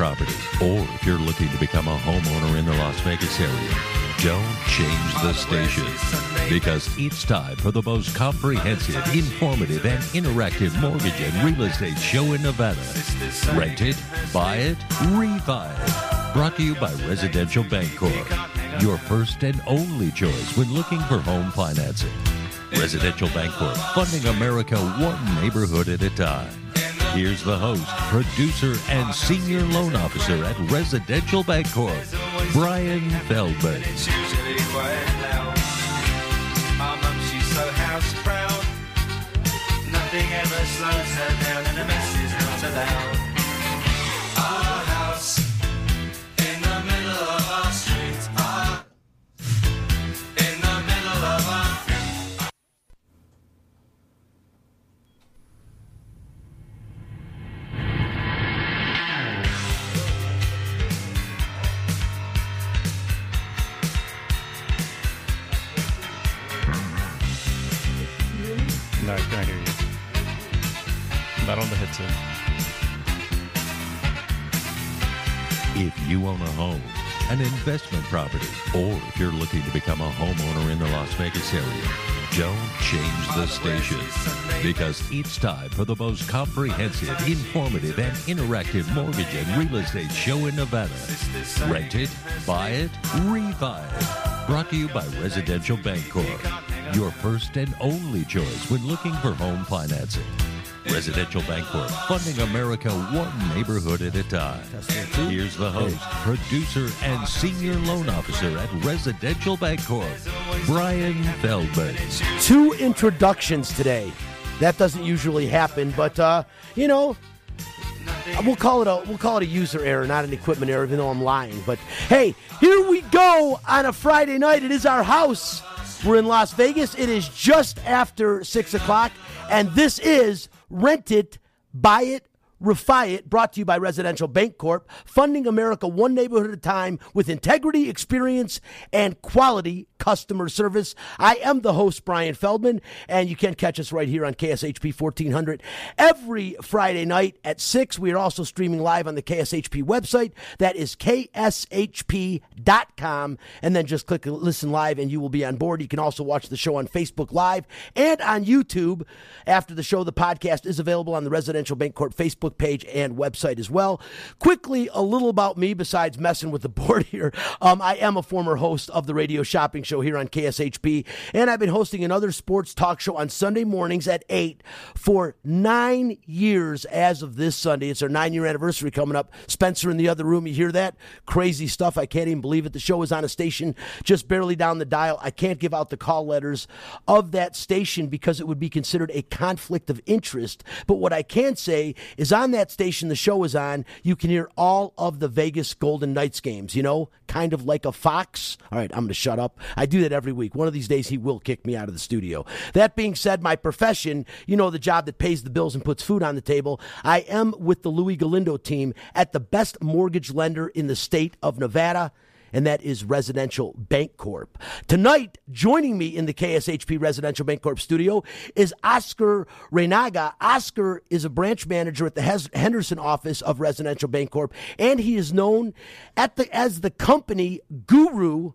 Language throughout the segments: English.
property, or if you're looking to become a homeowner in the Las Vegas area, don't change the station because it's time for the most comprehensive, informative, and interactive mortgage and real estate show in Nevada. Rent it, buy it, refi it. Brought to you by Residential Bancorp, your first and only choice when looking for home financing. Residential Bancorp, funding America one neighborhood at a time. Here's the host, producer, and senior loan officer at Residential Bancorp, Brian Feldman. Nothing ever slows her down, and mess is not allowed. No, I can't hear you. Not on the headset. If you own a home, an investment property, or if you're looking to become a homeowner in the Las Vegas area, don't change the station because it's time for the most comprehensive, informative, and interactive mortgage and real estate show in Nevada. Rent it, buy it, refi it. Brought to you by Residential Bancorp, your first and only choice when looking for home financing. Residential Bancorp, funding America one neighborhood at a time. Here's the host, producer, and senior loan officer at Residential Bancorp, Brian Feldman. two introductions today. That doesn't usually happen, but uh, you know, we'll call it a we'll call it a user error, not an equipment error, even though I'm lying. But hey, here we go on a Friday night. It is our house. We're in Las Vegas. It is just after six o'clock, and this is Rent It, Buy It, Refi It, brought to you by Residential Bancorp, funding America one neighborhood at a time with integrity, experience, and quality customer service. I am the host, Brian Feldman, and you can catch us right here on KSHP 1400 every Friday night at 6. We are also streaming live on the KSHP website. That is KSHP.com. And then just click listen live and you will be on board. You can also watch the show on Facebook Live and on YouTube. After the show, the podcast is available on the Residential Bancorp Facebook page and website as well. Quickly, a little about me besides messing with the board here. Um, I am a former host of the radio shopping show here on KSHP, and I've been hosting another sports talk show on Sunday mornings at 8 for nine years as of this Sunday. It's our nine year anniversary coming up. Spencer in the other room, you hear that? Crazy stuff. I can't even believe it. The show is on a station just barely down the dial. I can't give out the call letters of that station because it would be considered a conflict of interest. But what I can say is on that station the show is on, you can hear all of the Vegas Golden Knights games, you know, kind of like a fox. All right, I'm going to shut up. I do that every week. One of these days he will kick me out of the studio. That being said, my profession, you know, the job that pays the bills and puts food on the table, I am with the Louis Galindo team at the best mortgage lender in the state of Nevada and that is Residential Bancorp. Tonight, joining me in the KSHP Residential Bancorp studio is Oscar Reynaga. Oscar is a branch manager at the Henderson office of Residential Bancorp, and he is known at the as the company guru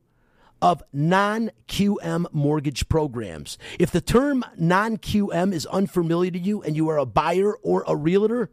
of non QM mortgage programs. If the term non QM is unfamiliar to you and you are a buyer or a realtor,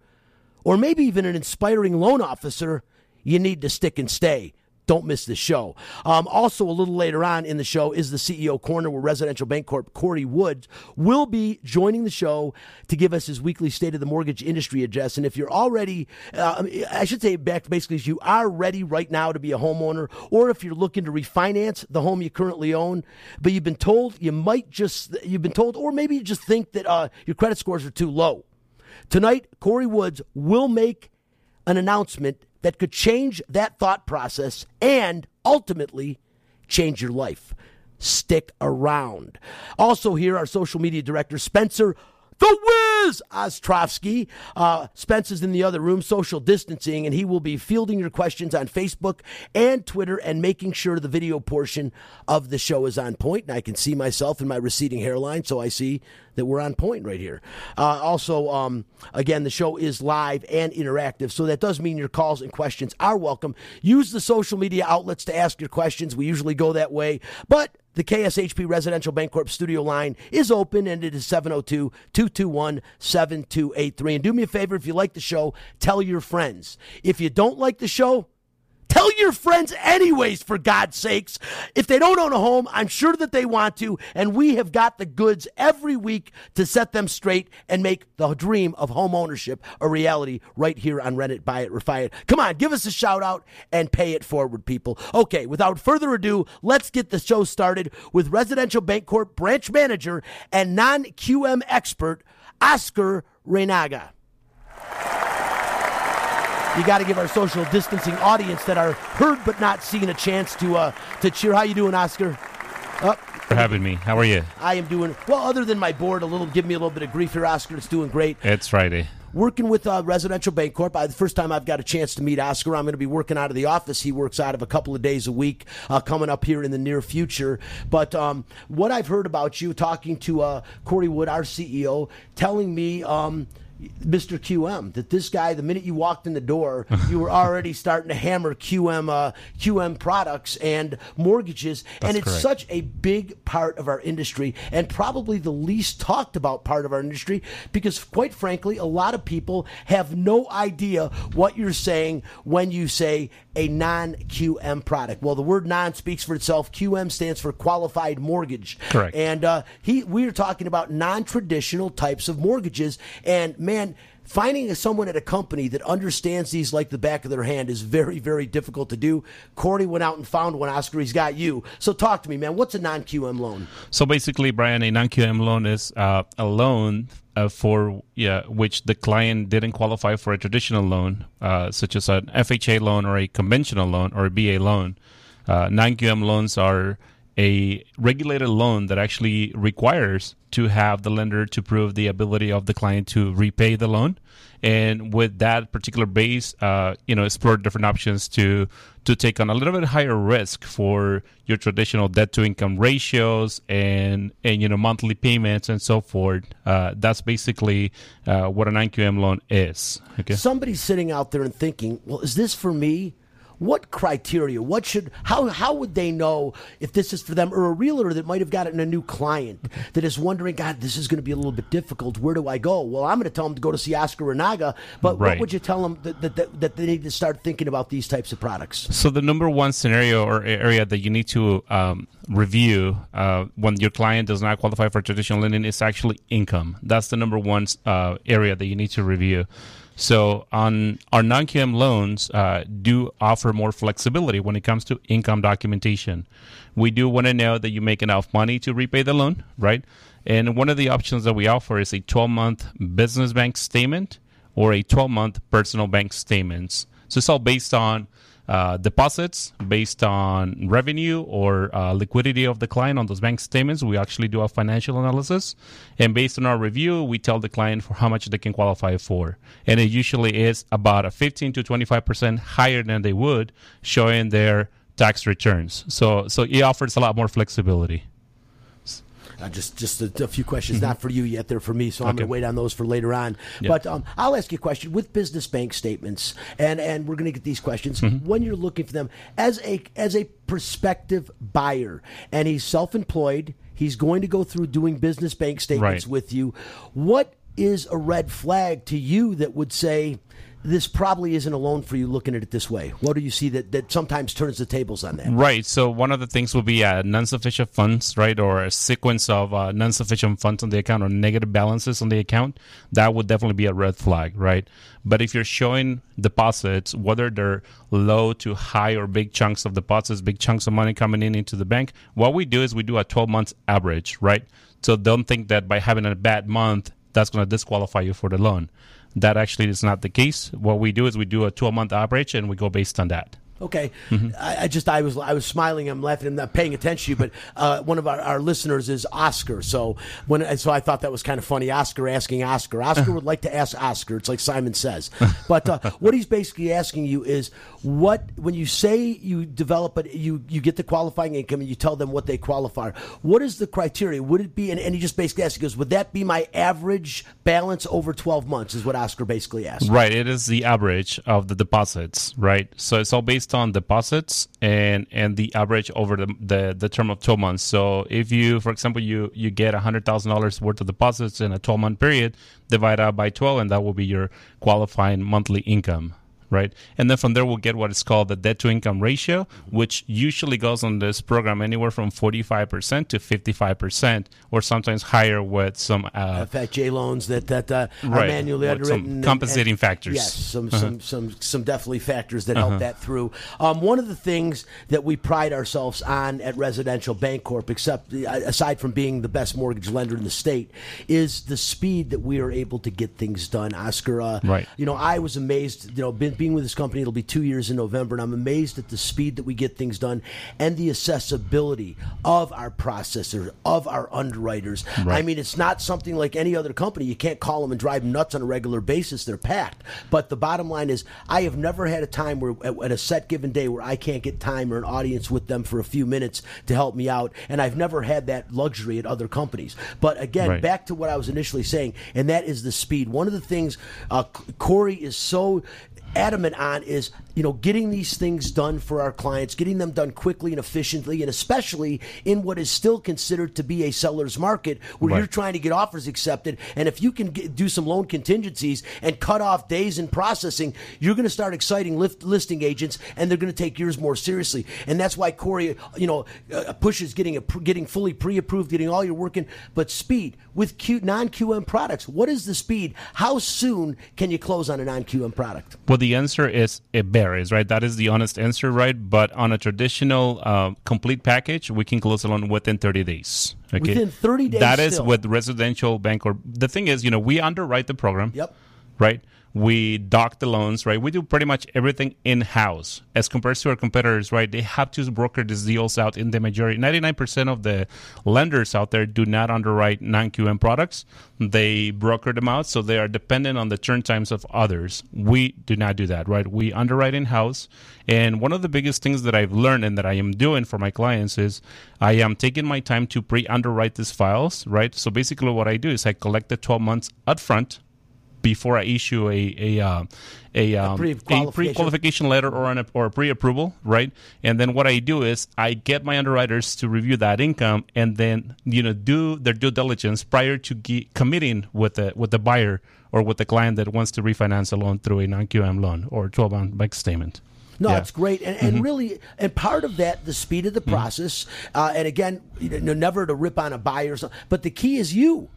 or maybe even an inspiring loan officer, you need to stick and stay. Don't miss the show. Um, also, a little later on in the show is the CEO Corner, where Residential Bancorp Corey Woods will be joining the show to give us his weekly State of the Mortgage Industry address. And if you're already, uh, I should say, back basically, if you are ready right now to be a homeowner, or if you're looking to refinance the home you currently own, but you've been told you might just, you've been told, or maybe you just think that uh, your credit scores are too low. Tonight, Corey Woods will make an announcement that could change that thought process and ultimately change your life. Stick around. Also, here, our social media director, Spencer the Wiz Ostrovsky. Uh, Spence is in the other room, social distancing, and he will be fielding your questions on Facebook and Twitter and making sure the video portion of the show is on point. And I can see myself in my receding hairline, so I see that we're on point right here. Uh, also, um, again, the show is live and interactive, so that does mean your calls and questions are welcome. Use the social media outlets to ask your questions. We usually go that way, but the KSHP Residential Bancorp studio line is open and it is 702 221 7283. And do me a favor if you like the show, tell your friends. If you don't like the show, Tell your friends, anyways, for God's sakes. If they don't own a home, I'm sure that they want to, and we have got the goods every week to set them straight and make the dream of home ownership a reality right here on Rent It, Buy It, Refi It. Come on, give us a shout out and pay it forward, people. Okay, without further ado, let's get the show started with Residential Bancorp branch manager and non QM expert, Oscar Reynaga you got to give our social distancing audience that are heard but not seen a chance to uh, to cheer. How you doing, Oscar? Oh, for having me. How are you? I am doing well. Other than my board, a little give me a little bit of grief here, Oscar. It's doing great. It's Friday. Working with uh, Residential Bancorp. Uh, the first time I've got a chance to meet Oscar, I'm going to be working out of the office. He works out of a couple of days a week uh, coming up here in the near future. But um, what I've heard about you, talking to uh, Corey Wood, our CEO, telling me. Um, Mr. QM. That this guy, the minute you walked in the door, you were already starting to hammer QM uh, QM products and mortgages, That's and it's correct. such a big part of our industry, and probably the least talked about part of our industry, because quite frankly, a lot of people have no idea what you're saying when you say a non QM product. Well, the word non speaks for itself. QM stands for qualified mortgage. Correct. And uh, he, we are talking about non traditional types of mortgages. And man, finding someone at a company that understands these like the back of their hand is very, very difficult to do. Corey went out and found one. Oscar, he's got you. So talk to me, man. What's a non QM loan? So basically, Brian, a non-QM loan is uh, a loan uh, for yeah, which the client didn't qualify for a traditional loan, uh, such as an FHA loan or a conventional loan or a VA loan. Uh, non-QM loans are a regulated loan that actually requires to have the lender to prove the ability of the client to repay the loan. And with that particular base uh, you know explore different options to to take on a little bit higher risk for your traditional debt to income ratios and and you know monthly payments and so forth. Uh, that's basically uh, what an NQM loan is. Okay. Somebody's sitting out there and thinking, well, is this for me? What criteria? What should how how would they know if this is for them or a realtor that might have gotten a new client that is wondering, God, this is going to be a little bit difficult. Where do I go? Well, I'm going to tell them to go to see Oscar Reynaga, but what would you tell them that, that, that, that they need to start thinking about these types of products? So the number one scenario or area that you need to um, review uh, when your client does not qualify for traditional lending is actually income. That's the number one uh, area that you need to review. So on our non-QM loans uh, do offer more flexibility when it comes to income documentation. We do want to know that you make enough money to repay the loan, right? And one of the options that we offer is a 12-month business bank statement or a 12-month personal bank statements. So it's all based on uh, deposits based on revenue or uh, liquidity of the client on those bank statements. We actually do a financial analysis, and based on our review, we tell the client for how much they can qualify for, and it usually is about a 15 to 25 percent higher than they would, showing their tax returns. So, so it offers a lot more flexibility. Uh, just just a, a few questions, not for you yet. They're for me, so I'm Mm-hmm. Going to wait on those for later on. Yeah. But um, I'll ask you a question with business bank statements, and and we're going to get these questions Mm-hmm. when you're looking for them as a as a prospective buyer, and he's self-employed. He's going to go through doing business bank statements Right. with you. What is a red flag to you that would say? This probably isn't a loan for you looking at it this way. What do you see that, that sometimes turns the tables on that? Right. So one of the things will be uh, non-sufficient funds, right, or a sequence of uh, non-sufficient funds on the account or negative balances on the account. That would definitely be a red flag, right? But if you're showing deposits, whether they're low to high or big chunks of deposits, big chunks of money coming in into the bank, what we do is we do a 12 months average, right? So don't think that by having a bad month, that's going to disqualify you for the loan. That actually is not the case. What we do is we do a 12 month average and we go based on that. Okay, I, I just I was I was smiling. I'm laughing. I'm not paying attention to you. But uh, one of our, our listeners is Oscar. So when so I thought that was kind of funny. Oscar asking Oscar. Oscar would like to ask Oscar. It's like Simon says. But uh, what he's basically asking you is what when you say you develop it, you you get the qualifying income and you tell them what they qualify. What is the criteria? Would it be? And, and he just basically asks. He goes, would that be my average balance over 12 months? Is what Oscar basically asked. Right. It is the average of the deposits, right? So it's all based on deposits and and the average over the the, the term of 12 months. So if you, for example, you you get $100,000 worth of deposits in a 12 month period, divide out by 12 and that will be your qualifying monthly income. Right. And then from there, we'll get what is called the debt to income ratio, which usually goes on this program anywhere from 45% to 55%, or sometimes higher with some uh, FHA loans that that uh, are Right. manually With underwritten. and- compensating and- factors. Yes, some some some some definitely factors that help that through. Um, one of the things that we pride ourselves on at Residential Bancorp, except uh, aside from being the best mortgage lender in the state, is the speed that we are able to get things done. Oscar, uh, Right. You know, I was amazed. You know, been, being with this company, it'll be two years in November, and I'm amazed at the speed that we get things done and the accessibility of our processors, of our underwriters. Right. I mean, it's not something like any other company. You can't call them and drive them nuts on a regular basis. They're packed. But the bottom line is, I have never had a time where, at, a set given day, where I can't get time or an audience with them for a few minutes to help me out. And I've never had that luxury at other companies. But again, Right. back to what I was initially saying, and that is the speed. One of the things uh, Corey is so adamant on is you know getting these things done for our clients getting them done quickly and efficiently and especially in what is still considered to be a seller's market where Right. you're trying to get offers accepted. And if you can get, do some loan contingencies and cut off days in processing you're going to start exciting lift, listing agents and they're going to take yours more seriously. And that's why Corey you know uh, pushes getting a, getting fully pre-approved getting all your work in. But speed with Q, non-QM products what is the speed? How soon can you close on a non-QM product? Well, the answer is it varies, right? That is the honest answer, right? But on a traditional uh, complete package, we can close a loan within 30 days. Okay? Within 30 days That is still. with residential Bancorp the thing is, you know, we underwrite the program. Yep. Right? We dock the loans, right? We do pretty much everything in house as compared to our competitors, right? They have to broker these deals out in the majority. 99% of the lenders out there do not underwrite non QM products. They broker them out, so they are dependent on the turn times of others. We do not do that, right? We underwrite in house. And one of the biggest things that I've learned and that I am doing for my clients is I am taking my time to pre underwrite these files, right? So basically, what I do is I collect the 12 months upfront before I issue a a uh, a, um, a pre-qualification. pre-qualification letter or an or a pre-approval, right? And then what I do is I get my underwriters to review that income and then you know do their due diligence prior to ge- committing with the with the buyer or with the client that wants to refinance a loan through a non-QM loan or 12-month bank statement. No, Yeah. it's great, and, and really, and part of that, the speed of the process, uh, and again, you know, never to rip on a buyer, or something, but the key is you.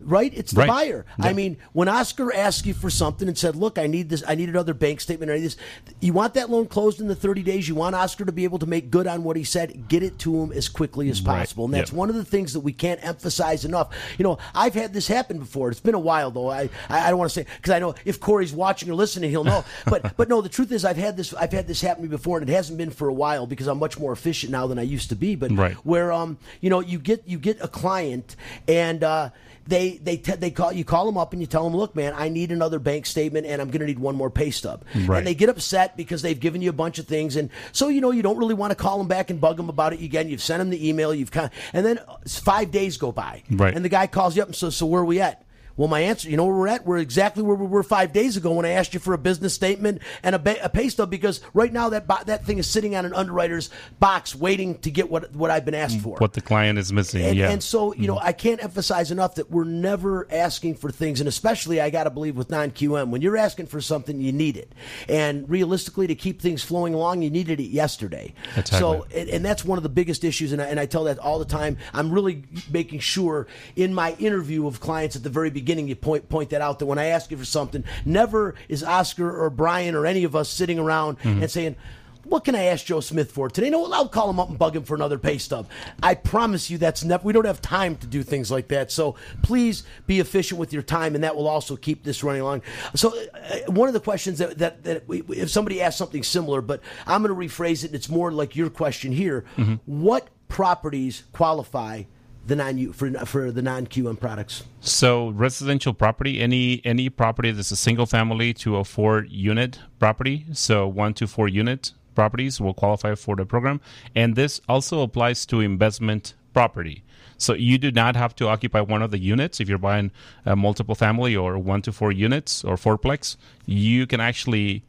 Right, it's the Right. buyer. I mean, when Oscar asked you for something and said, "Look, I need this. I need another bank statement. Or I need this," you want that loan closed in the thirty days. You want Oscar to be able to make good on what he said. Get it to him as quickly as Right. possible, and that's Yep. one of the things that we can't emphasize enough. You know, I've had this happen before. It's been a while though. I I, I don't want to say because I know if Corey's watching or listening, he'll know. But but no, the truth is, I've had this. I've had this happen to me before, and it hasn't been for a while because I'm much more efficient now than I used to be. But Right. where um you know you get you get a client and. uh they they te- they call you call them up and you tell them, look, man, I need another bank statement and I'm going to need one more pay stub. Right. And they get upset because they've given you a bunch of things, and so you know you don't really want to call them back and bug them about it again. You've sent them the email, you've kind, and then uh, five days go by, Right. And the guy calls you up and says, so where are we at? Well, my answer, you know where we're at? We're exactly where we were five days ago when I asked you for a business statement and a, ba- a pay stub because right now that bo- that thing is sitting on an underwriter's box waiting to get what what I've been asked mm, for. What the client is missing, And, yeah. and so, you mm-hmm. know, I can't emphasize enough that we're never asking for things, and especially I got to believe with non QM, when you're asking for something, you need it. And realistically, to keep things flowing along, you needed it yesterday. Exactly. So, and, and that's one of the biggest issues, and I, and I tell that all the time. I'm really making sure in my interview of clients at the very beginning, you point point that out that when I ask you for something, never is Oscar or Brian or any of us sitting around Mm-hmm. and saying, what can I ask Joe Smith for today? No, I'll call him up and bug him for another pay stub. I promise you that's never, we don't have time to do things like that. So please be efficient with your time, and that will also keep this running along. So, uh, one of the questions that, that, that we, if somebody asks something similar, but I'm going to rephrase it, it's more like your question here. What properties qualify the non for, for the non QM products? So residential property, any any property that's a single family to a four unit property, so one to four unit properties will qualify for the program, and this also applies to investment property. So you do not have to occupy one of the units if you're buying a multiple family or one to four units or fourplex. You can actually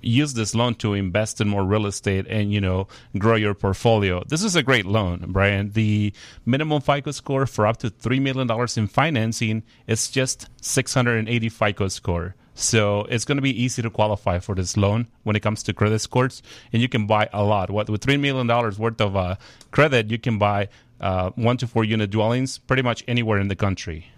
use this loan to invest in more real estate and you know grow your portfolio. This is a great loan brian. The minimum fico score for up to $3 million in financing is just 680 fico score. So it's going to be easy to qualify for this loan when it comes to credit scores and you can buy a lot. What with $3 million worth of uh, credit you can buy uh, one to four unit dwellings pretty much anywhere in the country.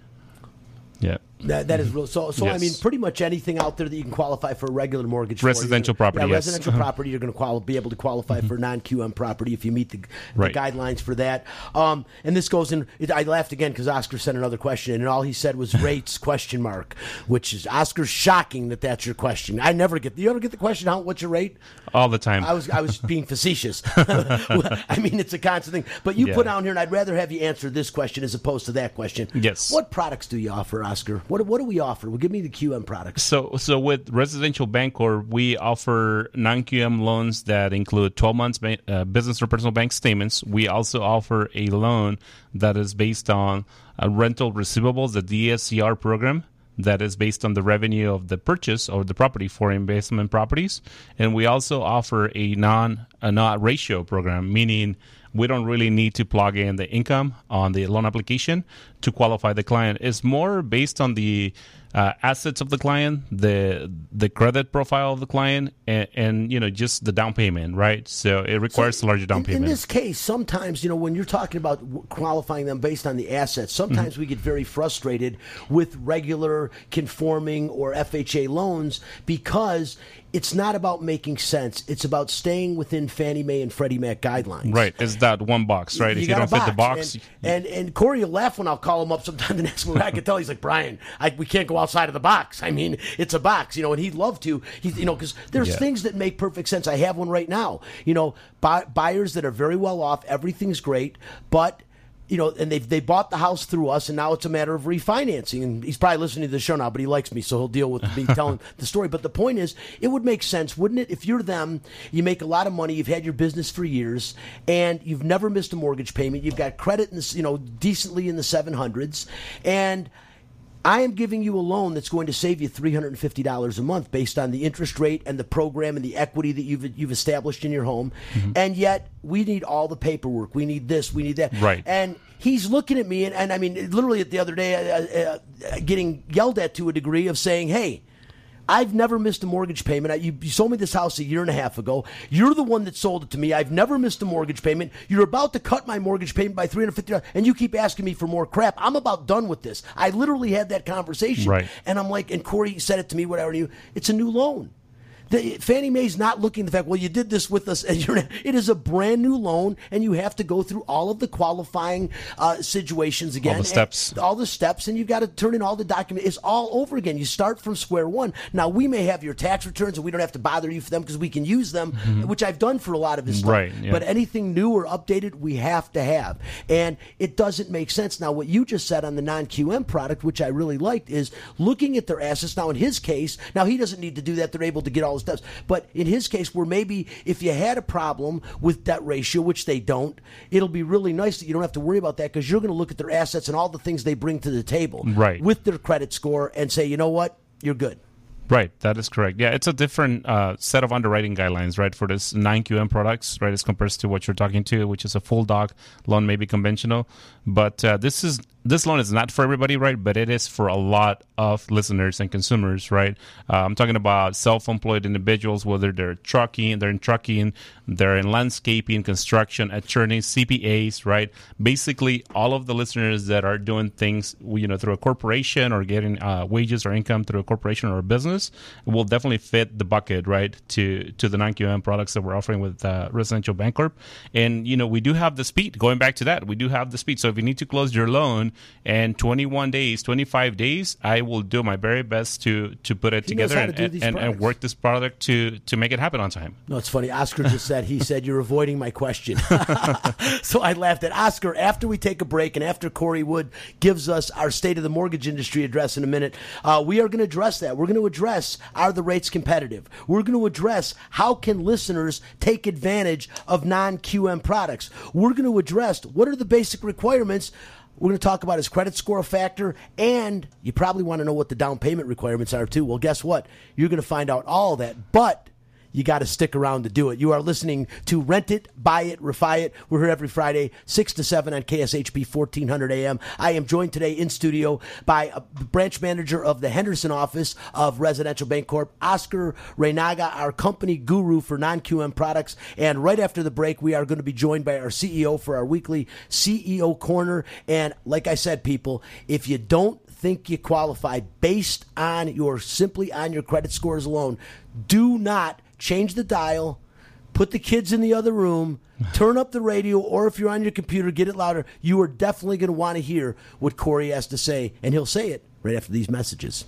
Yeah That, that is real. So, so I mean, pretty much anything out there that you can qualify for a regular mortgage. Residential gonna- property, Yeah, yes. residential property. You're going to quali- be able to qualify for non QM property if you meet the, the Right. guidelines for that. Um, and this goes in. It, I laughed again because Oscar sent another question, and all he said was rates question mark, which is Oscar's shocking that that's your question. I never get. You ever get the question? How? What's your rate? all the time I was I was being facetious. I mean, it's a constant thing. But you Yeah. put down here, and I'd rather have you answer this question as opposed to that question. Yes. What products do you offer, Oscar? What what do we offer? Well, give me the QM products. So, so with Residential Bancorp, we offer non-QM loans that include 12 months ba- uh, business or personal bank statements. We also offer a loan that is based on rental receivables, the DSCR program that is based on the revenue of the purchase or the property for investment properties. And we also offer a non a not ratio program, meaning we don't really need to plug in the income on the loan application to qualify the client. It's more based on the uh, assets of the client, the the credit profile of the client, and, and you know just the down payment, right? So it requires a larger down in, payment. In this case, sometimes you know when you're talking about qualifying them based on the assets, sometimes Mm-hmm. we get very frustrated with regular conforming or FHA loans because it's not about making sense. It's about staying within Fannie Mae and Freddie Mac guidelines. right, it's that one box, right? if you don't fit the box, and, and and Corey will laugh when I'll call him up sometimes and ask him. I can tell he's like Brian. I, we can't go outside of the box. I mean, it's a box, you know, and he'd love to. He's you know because there's Yeah. things that make perfect sense. I have one right now. You know, buy, buyers that are very well off. Everything's great, but you know, and they they bought the house through us, and now it's a matter of refinancing. And he's probably listening to the show now, but he likes me, so he'll deal with me telling the story. But the point is, it would make sense, wouldn't it? If you're them, you make a lot of money, you've had your business for years, and you've never missed a mortgage payment. You've got credit, in the, you know, decently in the seven hundreds, and I am giving you a loan that's going to save you three hundred and fifty dollars a month based on the interest rate and the program and the equity that you've you've established in your home. Mm-hmm. And yet we need all the paperwork. We need this. We need that. Right. And he's looking at me, and, and I mean, literally the other day, uh, uh, getting yelled at to a degree of saying, "Hey." I've never missed a mortgage payment. I, you, you sold me this house a year and a half ago. You're the one that sold it to me. I've never missed a mortgage payment. You're about to cut my mortgage payment by three hundred fifty dollars, and you keep asking me for more crap. I'm about done with this. I literally had that conversation, Right. and I'm like, and Corey said it to me, whatever. You, it's a new loan. The, Fannie Mae's not looking at the fact, well, you did this with us, and you're, it is a brand new loan, and you have to go through all of the qualifying uh, situations again. All the steps. all the steps, and you've got to turn in all the documents. It's all over again. You start from square one. Now, we may have your tax returns, and we don't have to bother you for them because we can use them, which I've done for a lot of this stuff. Right, yeah. But anything new or updated, we have to have. And it doesn't make sense. Now, what you just said on the non QM product, which I really liked, is looking at their assets. Now, in his case, now he doesn't need to do that. They're able to get all the steps. But in his case, where maybe if you had a problem with debt ratio, which they don't, it'll be really nice that you don't have to worry about that because you're going to look at their assets and all the things they bring to the table Right. with their credit score and say, you know what, you're good. Right, that is correct. Yeah, it's a different uh, set of underwriting guidelines, right, for this non-QM products, right, as compared to what you're talking to, which is a full doc loan, maybe conventional. But uh, this is this loan is not for everybody, right? But it is for a lot of listeners and consumers, right? Uh, I'm talking about self-employed individuals, whether they're trucking, they're in trucking, they're in landscaping, construction, attorneys, CPAs, right? Basically, all of the listeners that are doing things, you know, through a corporation or getting uh, wages or income through a corporation or a business will definitely fit the bucket, right? To to the non-QM products that we're offering with uh, Residential Bancorp, and you know, we do have the speed. Going back to that, we do have the speed. So if you need to close your loan in 21 days, 25 days, I will do my very best to to put it He together and, to do and, and work this product to to make it happen on time. No, it's funny. Oscar just said he said you're avoiding my question. so I laughed at Oscar. After we take a break and after Corey Wood gives us our state of the mortgage industry address in a minute, uh, we are going to address that. We're going to address are the rates competitive. We're going to address how can listeners take advantage of non QM products. We're going to address what are the basic requirements. We're going to talk about his credit score factor, and you probably want to know what the down payment requirements are too. Well, guess what? You're going to find out all that, but you got to stick around to do it. You are listening to Rent It, Buy It, Refi It. We're here every Friday, 6 to 7 on KSHP 1400 AM. I am joined today in studio by a branch manager of the Henderson office of Residential Bancorp, Oscar Reynaga, our company guru for non QM products. And right after the break, we are going to be joined by our CEO for our weekly CEO Corner. And like I said, people, if you don't think you qualify based on your simply on your credit scores alone, do not change the dial, put the kids in the other room, turn up the radio, or if you're on your computer, get it louder. You are definitely going to want to hear what Corey has to say, and he'll say it right after these messages.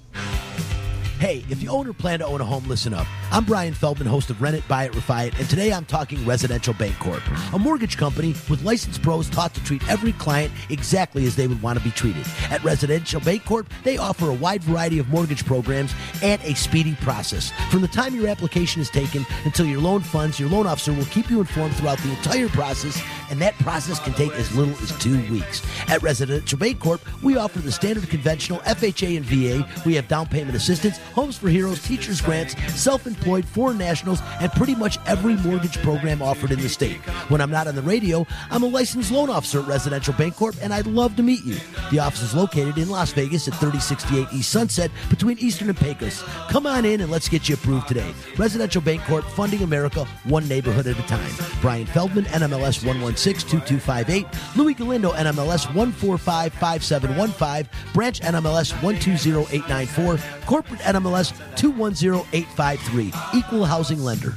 Hey, if you own or plan to own a home, listen up. I'm Brian Feldman, host of Rent It, Buy It, Refi It, and today I'm talking Residential Bancorp, a mortgage company with licensed pros taught to treat every client exactly as they would want to be treated. At Residential Bancorp, they offer a wide variety of mortgage programs and a speedy process. From the time your application is taken until your loan funds, your loan officer will keep you informed throughout the entire process, and that process can take as little as two weeks. At Residential Bancorp, we offer the standard conventional FHA and VA. We have down payment assistance, homes for heroes, teachers grants, self-employed, foreign nationals, and pretty much every mortgage program offered in the state. When I'm not on the radio, I'm a licensed loan officer at Residential Bancorp, and I'd love to meet you. The office is located in Las Vegas at 3068 East Sunset between Eastern and Pecos. Come on in and let's get you approved today. Residential Bancorp, funding America one neighborhood at a time. Brian Feldman, NMLS 1162258. Louis Galindo, NMLS 1455715. Branch NMLS 120894. Corporate NMLS 210853. Equal housing lender.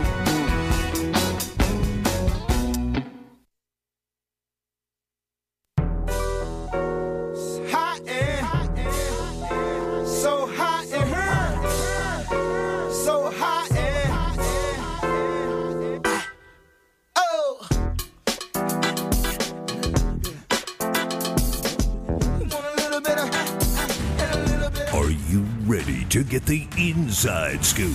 inside scoop?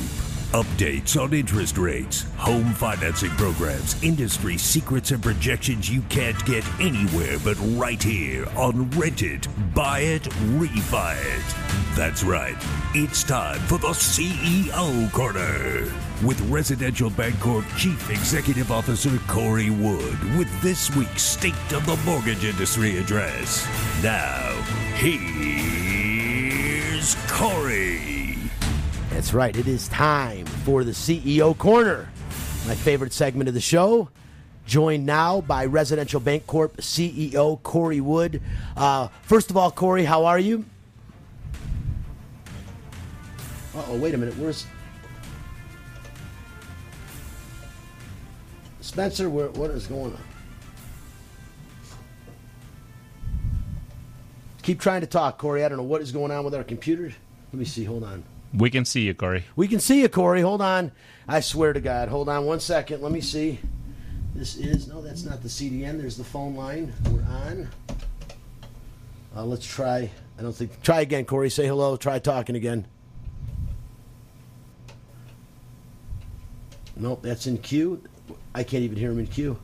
Updates on interest rates, home financing programs, industry secrets, and projections you can't get anywhere but right here on Rent It, Buy It, Refi It. That's right. It's time for the CEO Corner with Residential Bancorp Chief Executive Officer Corey Wood with this week's State of the Mortgage Industry address. Now, here's Corey. That's right. It is time for the CEO Corner, my favorite segment of the show. Joined now by Residential Bancorp CEO Corey Wood. Uh, first of all, Corey, how are you? Uh oh, wait a minute. Where's Spencer? Where, what is going on? Keep trying to talk, Corey. I don't know what is going on with our computer. Let me see. Hold on. We can see you, Corey. We can see you, Corey. Hold on. I swear to God. Hold on one second. Let me see. This is no, that's not the CDN. There's the phone line. We're on. Uh, let's try. I don't think. Try again, Corey. Say hello. Try talking again. Nope, that's in queue. I can't even hear him in queue.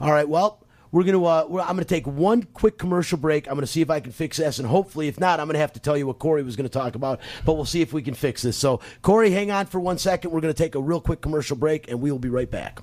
All right. Well, we're gonna. Uh, we're, I'm gonna take one quick commercial break. I'm gonna see if I can fix this, and hopefully, if not, I'm gonna have to tell you what Corey was gonna talk about. But we'll see if we can fix this. So, Corey, hang on for one second. We're gonna take a real quick commercial break, and we will be right back.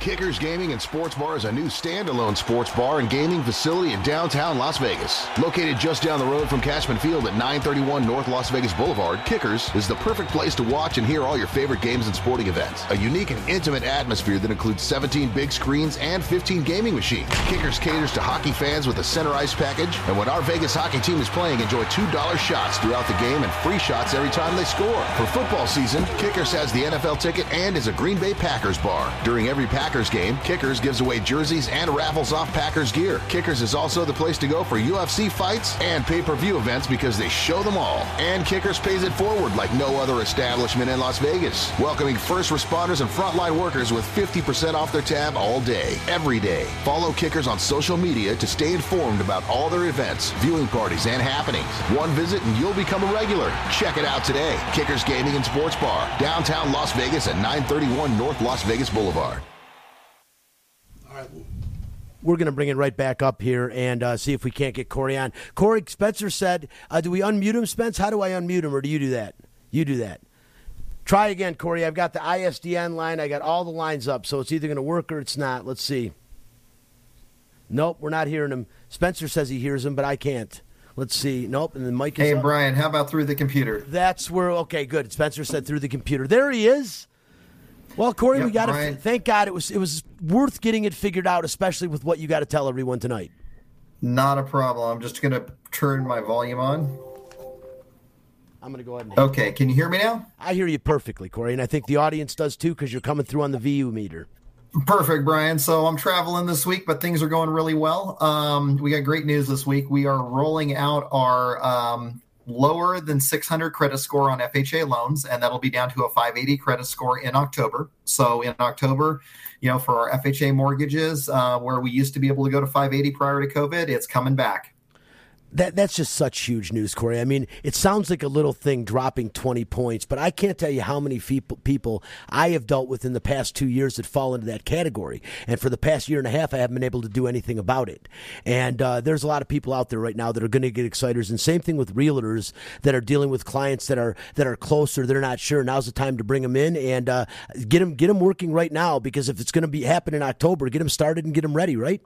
Kickers Gaming and Sports Bar is a new standalone sports bar and gaming facility in downtown Las Vegas. Located just down the road from Cashman Field at 931 North Las Vegas Boulevard, Kickers is the perfect place to watch and hear all your favorite games and sporting events. A unique and intimate atmosphere that includes 17 big screens and 15 gaming machines. Kickers caters to hockey fans with a center ice package, and when our Vegas hockey team is playing, enjoy $2 shots throughout the game and free shots every time they score. For football season, Kickers has the NFL ticket and is a Green Bay Packers bar. During every Packers game, Kickers gives away jerseys and raffles off Packers gear. Kickers is also the place to go for UFC fights and pay-per-view events because they show them all. And Kickers pays it forward like no other establishment in Las Vegas, welcoming first responders and frontline workers with 50% off their tab all day, every day. Follow Kickers on social media to stay informed about all their events, viewing parties, and happenings. One visit and you'll become a regular. Check it out today. Kickers Gaming and Sports Bar, downtown Las Vegas at 931 North Las Vegas Boulevard. We're going to bring it right back up here and uh, see if we can't get Corey on. Corey Spencer said, uh, "Do we unmute him, Spence? How do I unmute him, or do you do that? You do that. Try again, Corey. I've got the ISDN line. I got all the lines up, so it's either going to work or it's not. Let's see. Nope, we're not hearing him. Spencer says he hears him, but I can't. Let's see. Nope, and the mic is Hey, up. Brian, how about through the computer? That's where. Okay, good. Spencer said through the computer. There he is. Well, Corey, Yep, we got to thank God it was it was worth getting it figured out, especially with what you got to tell everyone tonight. Not a problem. I'm just going to turn my volume on. I'm going to go ahead and. Okay, can you hear me now? I hear you perfectly, Corey, and I think the audience does too because you're coming through on the VU meter. Perfect, Brian. So I'm traveling this week, but things are going really well. Um, we got great news this week. We are rolling out our um, lower than 600 credit score on FHA loans, and that'll be down to a 580 credit score in October. So in October, you know, for our FHA mortgages, uh, where we used to be able to go to 580 prior to COVID, it's coming back. That that's just such huge news, Corey. I mean, it sounds like a little thing dropping 20 points, but I can't tell you how many people, people I have dealt with in the past two years that fall into that category. And for the past year and a half, I haven't been able to do anything about it. And uh, there's a lot of people out there right now that are going to get exciters. And same thing with realtors that are dealing with clients that are that are closer. They're not sure. Now's the time to bring them in and uh, get them get them working right now because if it's going to be happen in October, get them started and get them ready. Right?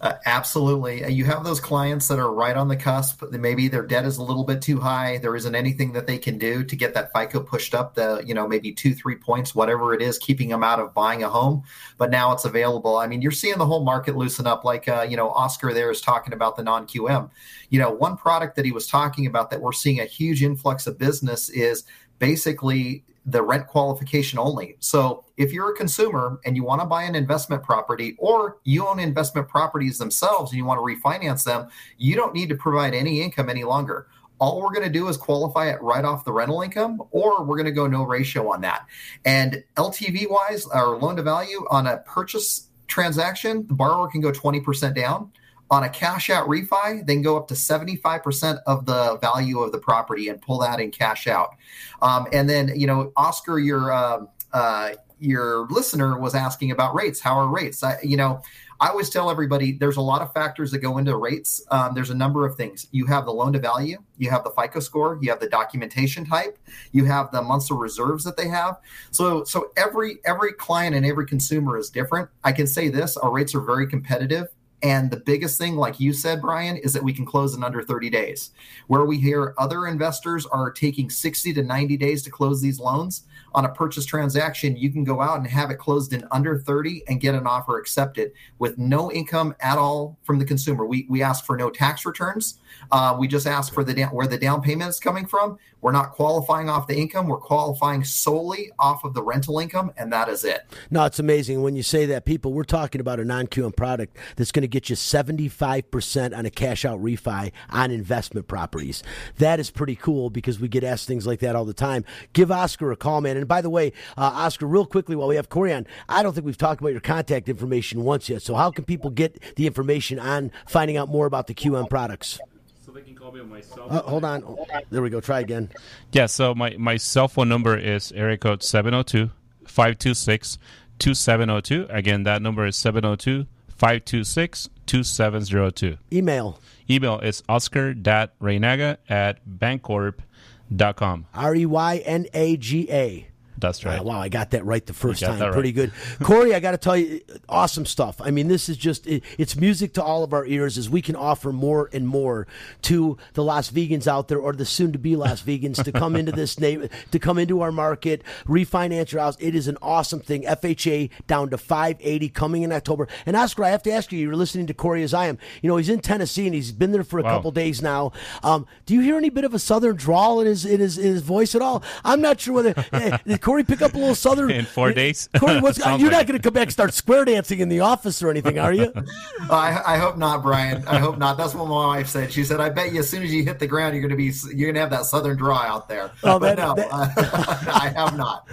Uh, absolutely. Uh, you have those clients that are right on the cusp. Maybe their debt is a little bit too high. There isn't anything that they can do to get that FICO pushed up the, you know, maybe two, three points, whatever it is, keeping them out of buying a home. But now it's available. I mean, you're seeing the whole market loosen up. Like, uh, you know, Oscar there is talking about the non QM. You know, one product that he was talking about that we're seeing a huge influx of business is basically the rent qualification only. So if you're a consumer and you want to buy an investment property or you own investment properties themselves and you want to refinance them, you don't need to provide any income any longer. All we're going to do is qualify it right off the rental income, or we're going to go no ratio on that. And LTV wise, or loan to value on a purchase transaction, the borrower can go 20% down on a cash out refi, then go up to 75% of the value of the property and pull that in cash out. Um, and then, you know, Oscar, your uh, uh, your listener was asking about rates. How are rates? I, you know, I always tell everybody there's a lot of factors that go into rates. Um, there's a number of things. You have the loan to value, you have the FICO score, you have the documentation type, you have the months of reserves that they have. So, so every every client and every consumer is different. I can say this: our rates are very competitive. And the biggest thing, like you said, Brian, is that we can close in under 30 days. Where we hear other investors are taking 60 to 90 days to close these loans on a purchase transaction, you can go out and have it closed in under 30 and get an offer accepted with no income at all from the consumer. We, we ask for no tax returns. Uh, we just ask for the down, where the down payment is coming from. We're not qualifying off the income. We're qualifying solely off of the rental income, and that is it. No, it's amazing when you say that. People, we're talking about a non-QM product that's going to get you 75% on a cash-out refi on investment properties. That is pretty cool because we get asked things like that all the time. Give Oscar a call, man. And by the way, uh, Oscar, real quickly while we have Corey on, I don't think we've talked about your contact information once yet. So how can people get the information on finding out more about the QM products? So they can call me on my cell Uh, hold on. There we go. Try again. Yeah, so my, my cell phone number is area code 702 526 2702. Again, that number is 702 526 2702. Email. Email is oscar.reynaga at bancorp.com. R E Y N A G A. That's right. Uh, wow, I got that right the first time. right. Pretty good. Corey, I got to tell you, awesome stuff. I mean, this is just, it, it's music to all of our ears as we can offer more and more to the Las Vegans out there or the soon to be Las Vegans to come into this name, to come into our market, refinance your house. It is an awesome thing. FHA down to 580 coming in October. And Oscar, I have to ask you, you're listening to Corey as I am. You know, he's in Tennessee and he's been there for a Wow. couple days now. Um, do you hear any bit of a southern drawl in his, in his, in his voice at all? I'm not sure whether, eh, Corey pick up a little southern? In four days? Corey, what's, you're like not going to come back and start square dancing in the office or anything, are you? I, I hope not, Brian. I hope not. That's what my wife said. She said, "I bet you as soon as you hit the ground, you're going to be you're going to have that southern draw out there." Oh, but that- no, that- I have not.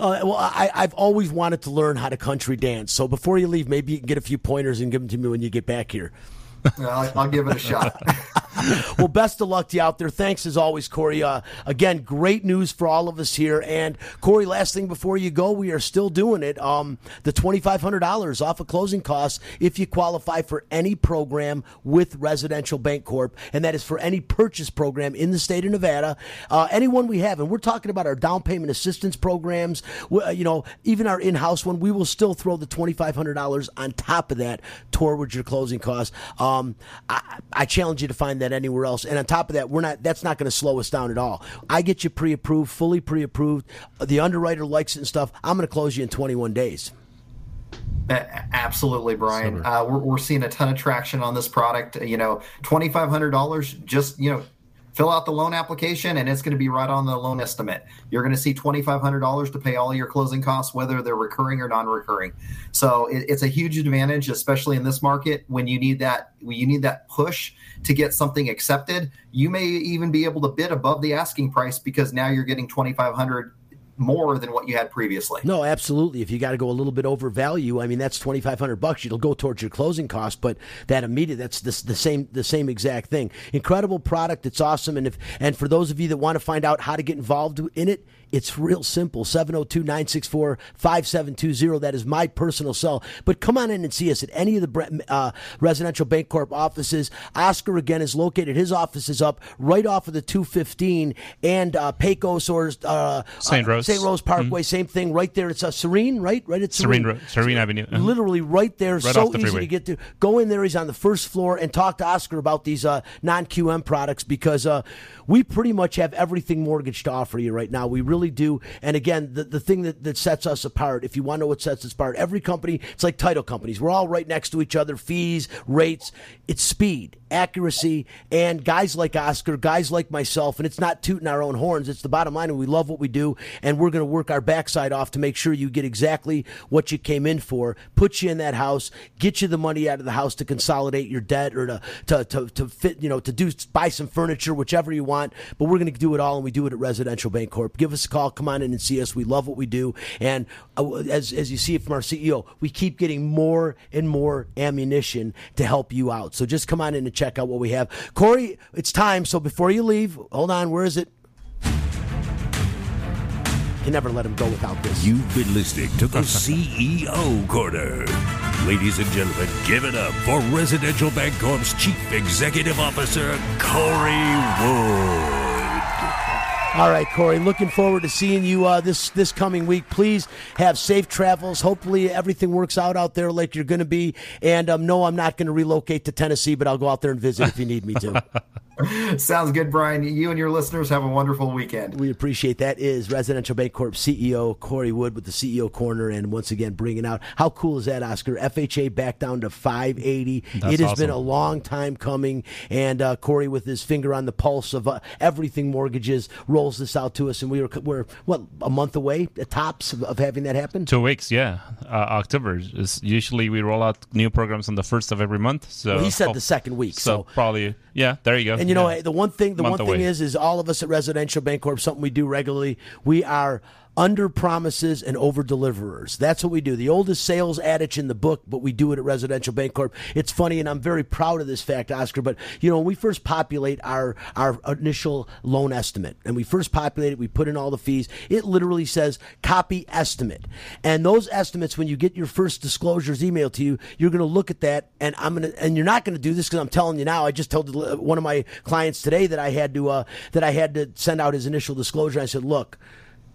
Uh, well, I, I've always wanted to learn how to country dance. So before you leave, maybe you can get a few pointers and give them to me when you get back here. Well, I'll give it a shot. well, best of luck to you out there. Thanks as always, Corey. Uh, again, great news for all of us here. And Corey, last thing before you go, we are still doing it. Um, the twenty five hundred dollars off of closing costs if you qualify for any program with Residential Bancorp, and that is for any purchase program in the state of Nevada. Uh, anyone we have, and we're talking about our down payment assistance programs. uh, You know, even our in house one, we will still throw the twenty five hundred dollars on top of that towards your closing costs. Um, I, I challenge you to find that anywhere else. And on top of that, we're not. That's not going to slow us down at all. I get you pre-approved, fully pre-approved. The underwriter likes it and stuff. I'm going to close you in 21 days. Absolutely, Brian. Uh, we're, we're seeing a ton of traction on this product. You know, twenty five hundred dollars. Just you know, fill out the loan application, and it's going to be right on the loan estimate. You're going to see twenty five hundred dollars to pay all your closing costs, whether they're recurring or non recurring. So it, it's a huge advantage, especially in this market when you need that you need that push to get something accepted. You may even be able to bid above the asking price because now you're getting twenty five hundred more than what you had previously. No, absolutely. If you got to go a little bit over value, I mean that's twenty five hundred bucks. It'll go towards your closing cost, but that immediate that's the, the same the same exact thing. Incredible product. It's awesome. And if and for those of you that want to find out how to get involved in it, it's real simple. 702-964-5720. That is my personal cell. But come on in and see us at any of the uh, Residential Bancorp offices. Oscar again is located. His office is up right off of the 215 and uh, Pecos or uh, St. uh, Rose. St. Rose Parkway, same thing. Right there, it's a Serene, right? Right, it's Serene Serene, Serene Avenue. Uh-huh. Literally right there, Right so off the easy freeway. to get to. Go in there. He's on the first floor and talk to Oscar about these uh, non QM products because uh, we pretty much have everything mortgage to offer you right now. We really do. And again, the, the thing that, that sets us apart, if you want to know what sets us apart, every company, it's like title companies. We're all right next to each other, fees, rates. It's speed, accuracy, and guys like Oscar, guys like myself, and it's not tooting our own horns. It's the bottom line, and we love what we do, and we're going to work our backside off to make sure you get exactly what you came in for, put you in that house, get you the money out of the house to consolidate your debt or to to to, to fit, you know, to do buy some furniture, whichever you want. But we're going to do it all, and we do it at Residential Bancorp. Give us a call, come on in and see us. We love what we do, and uh, as as you see it from our CEO, we keep getting more and more ammunition to help you out. So just come on in and check out what we have. Corey, it's time. So before you leave, hold on. Where is it? You never let him go without this. You've been listening to the CEO Corner. Ladies and gentlemen, give it up for Residential Bancorp's Chief Executive Officer, Corey Wood. All right, Corey. Looking forward to seeing you uh, this this coming week. Please have safe travels. Hopefully, everything works out out there like you're going to be. And um, no, I'm not going to relocate to Tennessee, but I'll go out there and visit if you need me to. Sounds good, Brian. You and your listeners have a wonderful weekend. We appreciate that. Is Residential Bancorp CEO Corey Wood with the CEO Corner, and once again bringing out how cool is that, Oscar? FHA back down to 580. That's it has awesome. been a long time coming, and uh, Corey with his finger on the pulse of uh, everything mortgages rolls this out to us, and we were we're what a month away, at tops of, of having that happen. Two weeks, yeah. Uh, October is usually we roll out new programs on the first of every month. So Well, he said oh, the second week, so. probably yeah. There you go. And you know Yeah. the one thing the Month one thing is is all of us at Residential Bancorp something we do regularly. We are under promises and over deliverers. That's what we do. The oldest sales adage in the book, but we do it at Residential Bancorp. It's funny, and I'm very proud of this fact, Oscar. But you know, when we first populate our our initial loan estimate, and we first populate it, we put in all the fees. It literally says copy estimate, and those estimates, when you get your first disclosures emailed to you, you're going to look at that, and I'm to, and you're not going to do this because I'm telling you now. I just told uh, one of my clients today that I had to uh, that I had to send out his initial disclosure. I said, look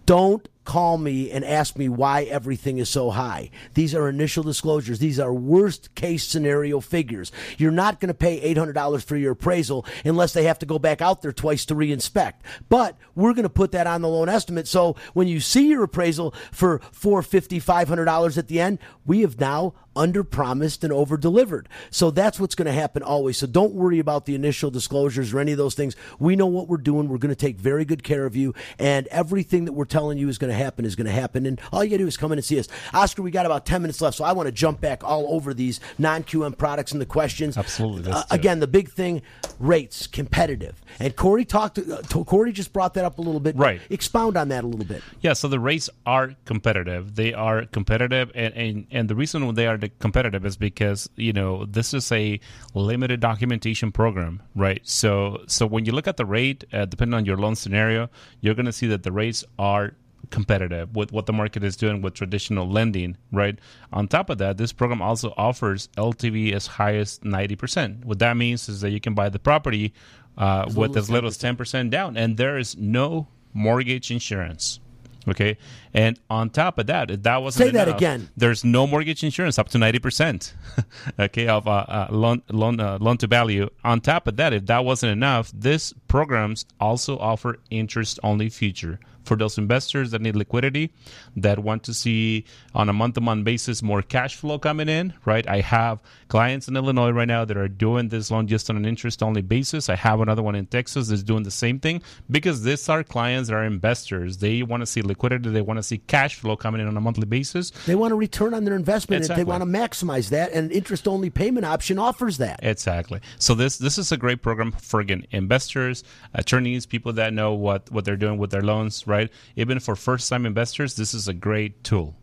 don't call me and ask me why everything is so high. These are initial disclosures. These are worst case scenario figures. You're not going to pay $800 for your appraisal unless they have to go back out there twice to reinspect. But we're going to put that on the loan estimate. So when you see your appraisal for $450, $500 at the end, we have now under promised and over delivered. So that's what's going to happen always. So don't worry about the initial disclosures or any of those things. We know what we're doing. We're going to take very good care of you, and everything that we're telling you is going to happen is going to happen. And all you got to do is come in and see us. Oscar, we got about 10 minutes left, so I want to jump back all over these non QM products and the questions. Absolutely. Uh, again, the big thing rates, competitive. And Corey talked, uh, to- Corey just brought that up a little bit. Right. Expound on that a little bit. Yeah, so the rates are competitive. They are competitive, and, and, and the reason they are the competitive is because you know this is a limited documentation program, right? So so when you look at the rate, uh, depending on your loan scenario, you're going to see that the rates are competitive with what the market is doing with traditional lending, right? On top of that, this program also offers LTV as high as 90%. What that means is that you can buy the property uh, with as as little as 10% down, and there is no mortgage insurance. Okay, and on top of that, that wasn't Say that again. There's no mortgage insurance up to ninety percent. okay, of uh, uh, loan loan uh, loan to value. On top of that, if that wasn't enough, this programs also offer interest only feature for those investors that need liquidity, that want to see on a month to month basis more cash flow coming in. Right, I have clients in Illinois right now that are doing this loan just on an interest only basis. I have another one in Texas that's doing the same thing because these are clients that are investors. They want to see liquidity. They want to see cash flow coming in on a monthly basis. They want a return on their investment. Exactly. and They want to maximize that, and interest only payment option offers that. Exactly. So this this is a great program for again investors, attorneys, people that know what what they're doing with their loans, right? Even for first time investors, this is a great tool.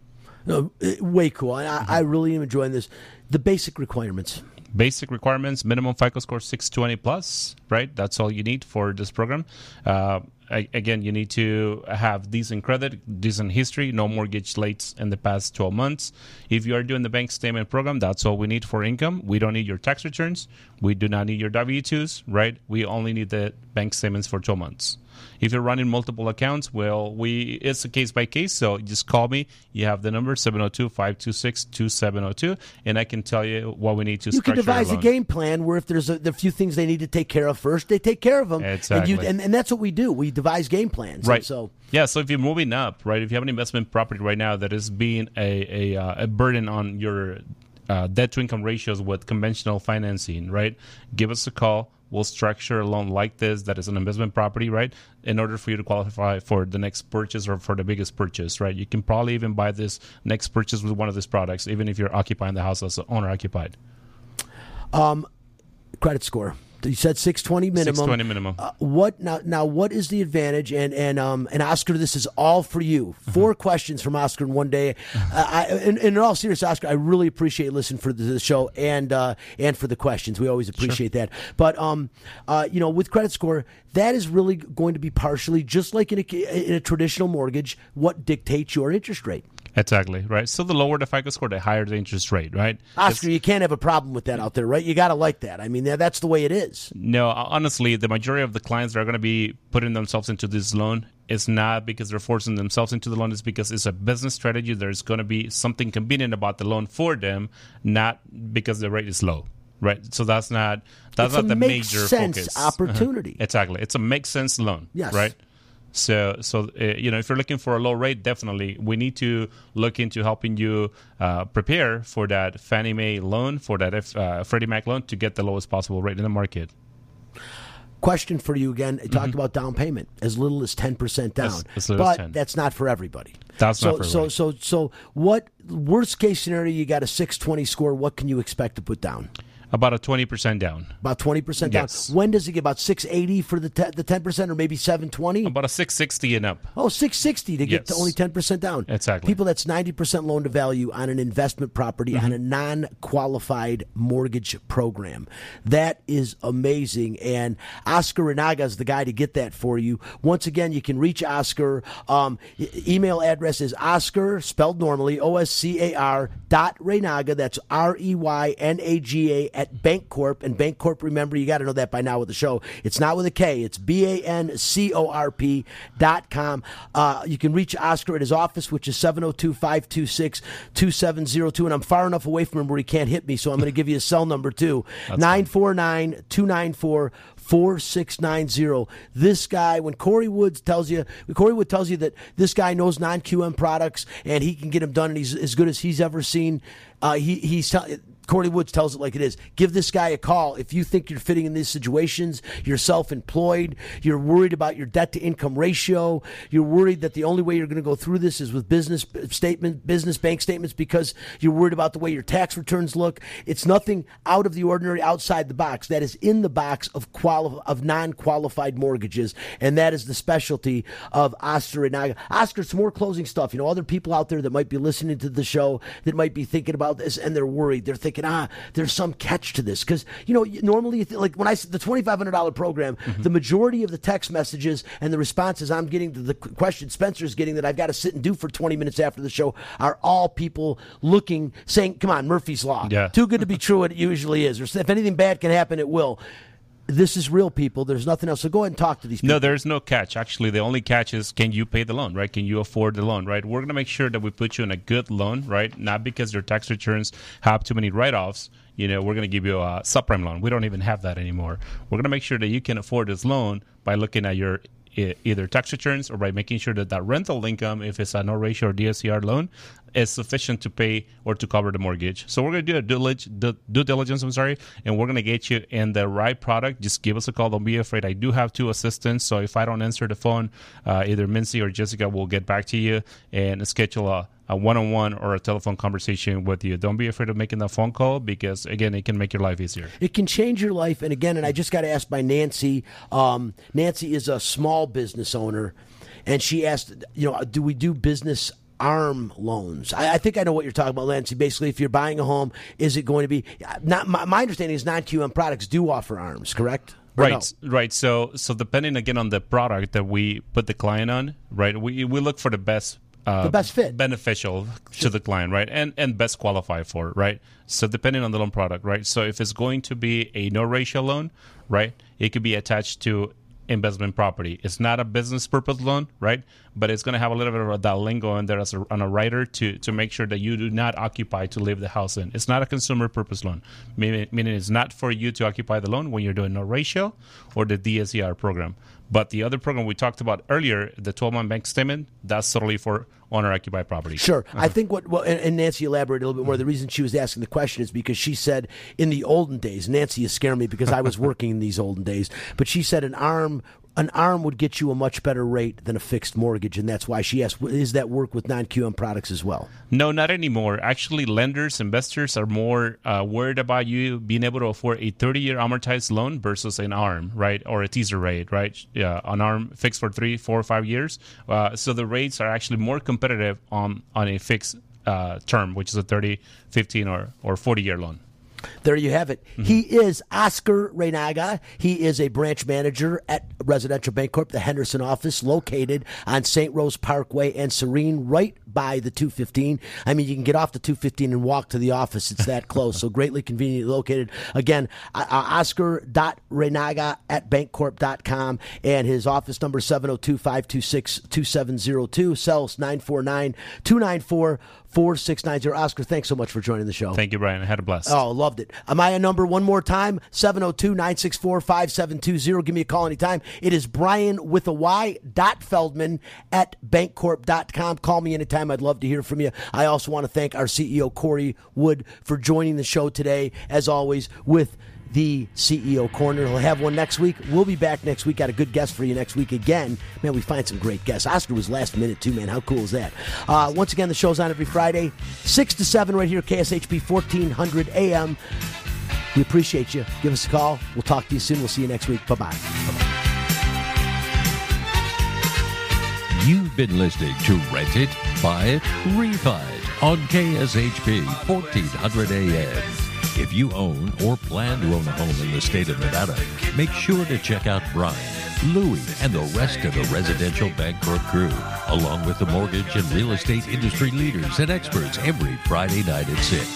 No, uh, way cool. I, I- I really am enjoying this. The basic requirements. Basic requirements: minimum FICO score 620 plus, right? That's all you need for this program. Uh, again, you need to have decent credit, decent history, no mortgage lates in the past 12 months. If you are doing the bank statement program, that's all we need for income. We don't need your tax returns. We do not need your W 2s, right? We only need the bank statements for 12 months. If you're running multiple accounts, well, we it's a case by case. So just call me. You have the number 702-526-2702, and I can tell you what we need to. You can devise a game plan where if there's a, the few things they need to take care of first, they take care of them. Exactly. And, you, and, and that's what we do. We devise game plans. And Right. so yeah. So if you're moving up, right, if you have an investment property right now that is being a a, uh, a burden on your uh, debt to income ratios with conventional financing, right, give us a call. We'll structure a loan like this that is an investment property, right? In order for you to qualify for the next purchase or for the biggest purchase, right? You can probably even buy this next purchase with one of these products, even if you're occupying the house as owner occupied. Um, credit score. You said 620 minimum. 620 minimum. Uh, what now? Now, what is the advantage? And and um and Oscar, this is all for you. 4 questions from Oscar in one day. Uh, I, and, and in all seriousness, Oscar, I really appreciate listening for the, the show and uh, and for the questions. We always appreciate that. But um, uh, you know, with credit score, that is really going to be partially just like in a in a traditional mortgage, what dictates your interest rate. Exactly, right? So the lower the FICO score, the higher the interest rate, right? Oscar, you can't have a problem with that out there, right? You got to like that. I mean, that- that's the way it is. No, honestly, the majority of the clients that are going to be putting themselves into this loan is not because they're forcing themselves into the loan. It's because it's a business strategy. There's going to be something convenient about the loan for them, not because the rate is low. Right, so that's not that's It's not the major sense focus. opportunity. Uh-huh. Exactly, it's a make sense loan. Yes. right. So, so uh, you know, if you're looking for a low rate, definitely we need to look into helping you uh, prepare for that Fannie Mae loan, for that F, uh, Freddie Mac loan, to get the lowest possible rate in the market. Question for you again. I talked about down payment as little as ten percent down, but 10. that's not for everybody. That's so, not for so everybody. so so what worst case scenario? You got a six twenty score. What can you expect to put down? About a twenty percent down. About twenty percent down. Yes. When does it get about six eighty for the te- the ten percent, or maybe seven twenty? About a six sixty and up. Oh, 660 to get to only 10% down. Exactly. People that's 90% loan to value on an investment property on a non qualified mortgage program. That is amazing. And Oscar Reynaga is the guy to get that for you. Once again, you can reach Oscar. Um, email address is Oscar, spelled normally, O S C A R dot Reynaga. That's R E Y N A G A at Bancorp. And Bancorp, remember, you got to know that by now with the show. It's not with a K, it's B A N C O R P dot com. Uh, you can reach Oscar at his office, which is 702 526 2702. And I'm far enough away from him where he can't hit me, so I'm going to give you a cell number too 949 294 4690. This guy, when Corey Woods tells you, Corey Wood tells you that this guy knows non QM products and he can get them done and he's as good as he's ever seen, uh, he, he's telling. Corey Woods tells it like it is. Give this guy a call if you think you're fitting in these situations. You're self-employed. You're worried about your debt to income ratio. You're worried that the only way you're going to go through this is with business statement, business bank statements because you're worried about the way your tax returns look. It's nothing out of the ordinary, outside the box. That is in the box of quali- of non-qualified mortgages, and that is the specialty of Oscar Reynaga. Oscar, some more closing stuff. You know, other people out there that might be listening to the show that might be thinking about this and they're worried. They're thinking, ah, there's some catch to this because you know normally, you th- like when I said the twenty five hundred dollar program, the majority of the text messages and the responses I'm getting to the qu- question Spencer's getting that I've got to sit and do for twenty minutes after the show are all people looking, saying, "Come on, Murphy's Law, Yeah. too good to be true." It usually is. Or if anything bad can happen, it will. This is real, people. There's nothing else. So go ahead and talk to these people. No, there's no catch. Actually, the only catch is can you pay the loan, right? Can you afford the loan, right? We're going to make sure that we put you in a good loan, right? Not because your tax returns have too many write offs. You know, we're going to give you a subprime loan. We don't even have that anymore. We're going to make sure that you can afford this loan by looking at your either tax returns or by making sure that that rental income, if it's a no ratio or DSCR loan, is sufficient to pay or to cover the mortgage. So we're going to do a due, due, diligence, I'm sorry, and we're going to get you in the right product. Just give us a call. Don't be afraid. I do have two assistants, so if I don't answer the phone, uh, either Mincy or Jessica will get back to you and schedule a a one-on-one or a telephone conversation with you. Don't be afraid of making that phone call because again, it can make your life easier. It can change your life. And again, and I just got asked by Nancy. Um, Nancy is a small business owner, and she asked, you know, do we do business arm loans? I, I think I know what you're talking about, Nancy. Basically, if you're buying a home, is it going to be not? My, my understanding is non QM products do offer arms, correct? Or Right, right. So, so depending again on the product that we put the client on, right? We we look for the best, uh, The best fit. beneficial to the client, right? And and best qualified for, it, right? So depending on the loan product, right? So if it's going to be a no ratio loan, right? It could be attached to investment property. It's not a business purpose loan, right? But it's going to have a little bit of that lingo in there as a, on a rider to, to make sure that you do not occupy to live the house in. It's not a consumer purpose loan, meaning, meaning it's not for you to occupy the loan when you're doing no ratio or the DSCR program. But the other program we talked about earlier, the 12 month bank statement, that's totally for owner occupied property. Sure. Uh-huh. I think what, well, and, and Nancy elaborated a little bit more. The reason she was asking the question is because she said in the olden days, Nancy is scaring me because I was working in these olden days, but she said an arm an arm would get you a much better rate than a fixed mortgage, and that's why she asked, "Is that work with non-QM products as well?" No, not anymore. Actually, lenders, investors are more uh, worried about you being able to afford a 30-year amortized loan versus an ARM, right, or a teaser rate, right? Yeah, an ARM fixed for three, four, or five years. Uh, so the rates are actually more competitive on on a fixed uh, term, which is a 30, 15, or or 40-year loan. There you have it. Mm-hmm. He is Oscar Reynaga. He is a branch manager at Residential Bancorp, the Henderson office, located on St. Rose Parkway and Serene, right by the 215. I mean, you can get off the 215 and walk to the office. It's that close. so greatly conveniently located. Again, uh, Oscar.Reynaga at bancorp.com and his office number 702 526 2702, cells 949 294 4690. Oscar, thanks so much for joining the show. Thank you, Brian. I had a blast. Oh, loved it. Am I a number one more time? 702 964 5720. Give me a call anytime. It is Brian with a Y dot Feldman at bancorp.com. Call me anytime. I'd love to hear from you. I also want to thank our CEO, Corey Wood, for joining the show today, as always, with the CEO Corner. He'll have one next week. We'll be back next week. Got a good guest for you next week again. Man, we find some great guests. Oscar was last minute too, man. How cool is that? Uh, once again, the show's on every Friday, 6 to 7 right here, KSHP 1400 AM. We appreciate you. Give us a call. We'll talk to you soon. We'll see you next week. Bye bye. You've been listening to Rent It, Buy It, Refi on KSHP 1400 AM. If you own or plan to own a home in the state of Nevada, make sure to check out Brian, Louie, and the rest of the Residential Bancorp crew, along with the mortgage and real estate industry leaders and experts every Friday night at 6.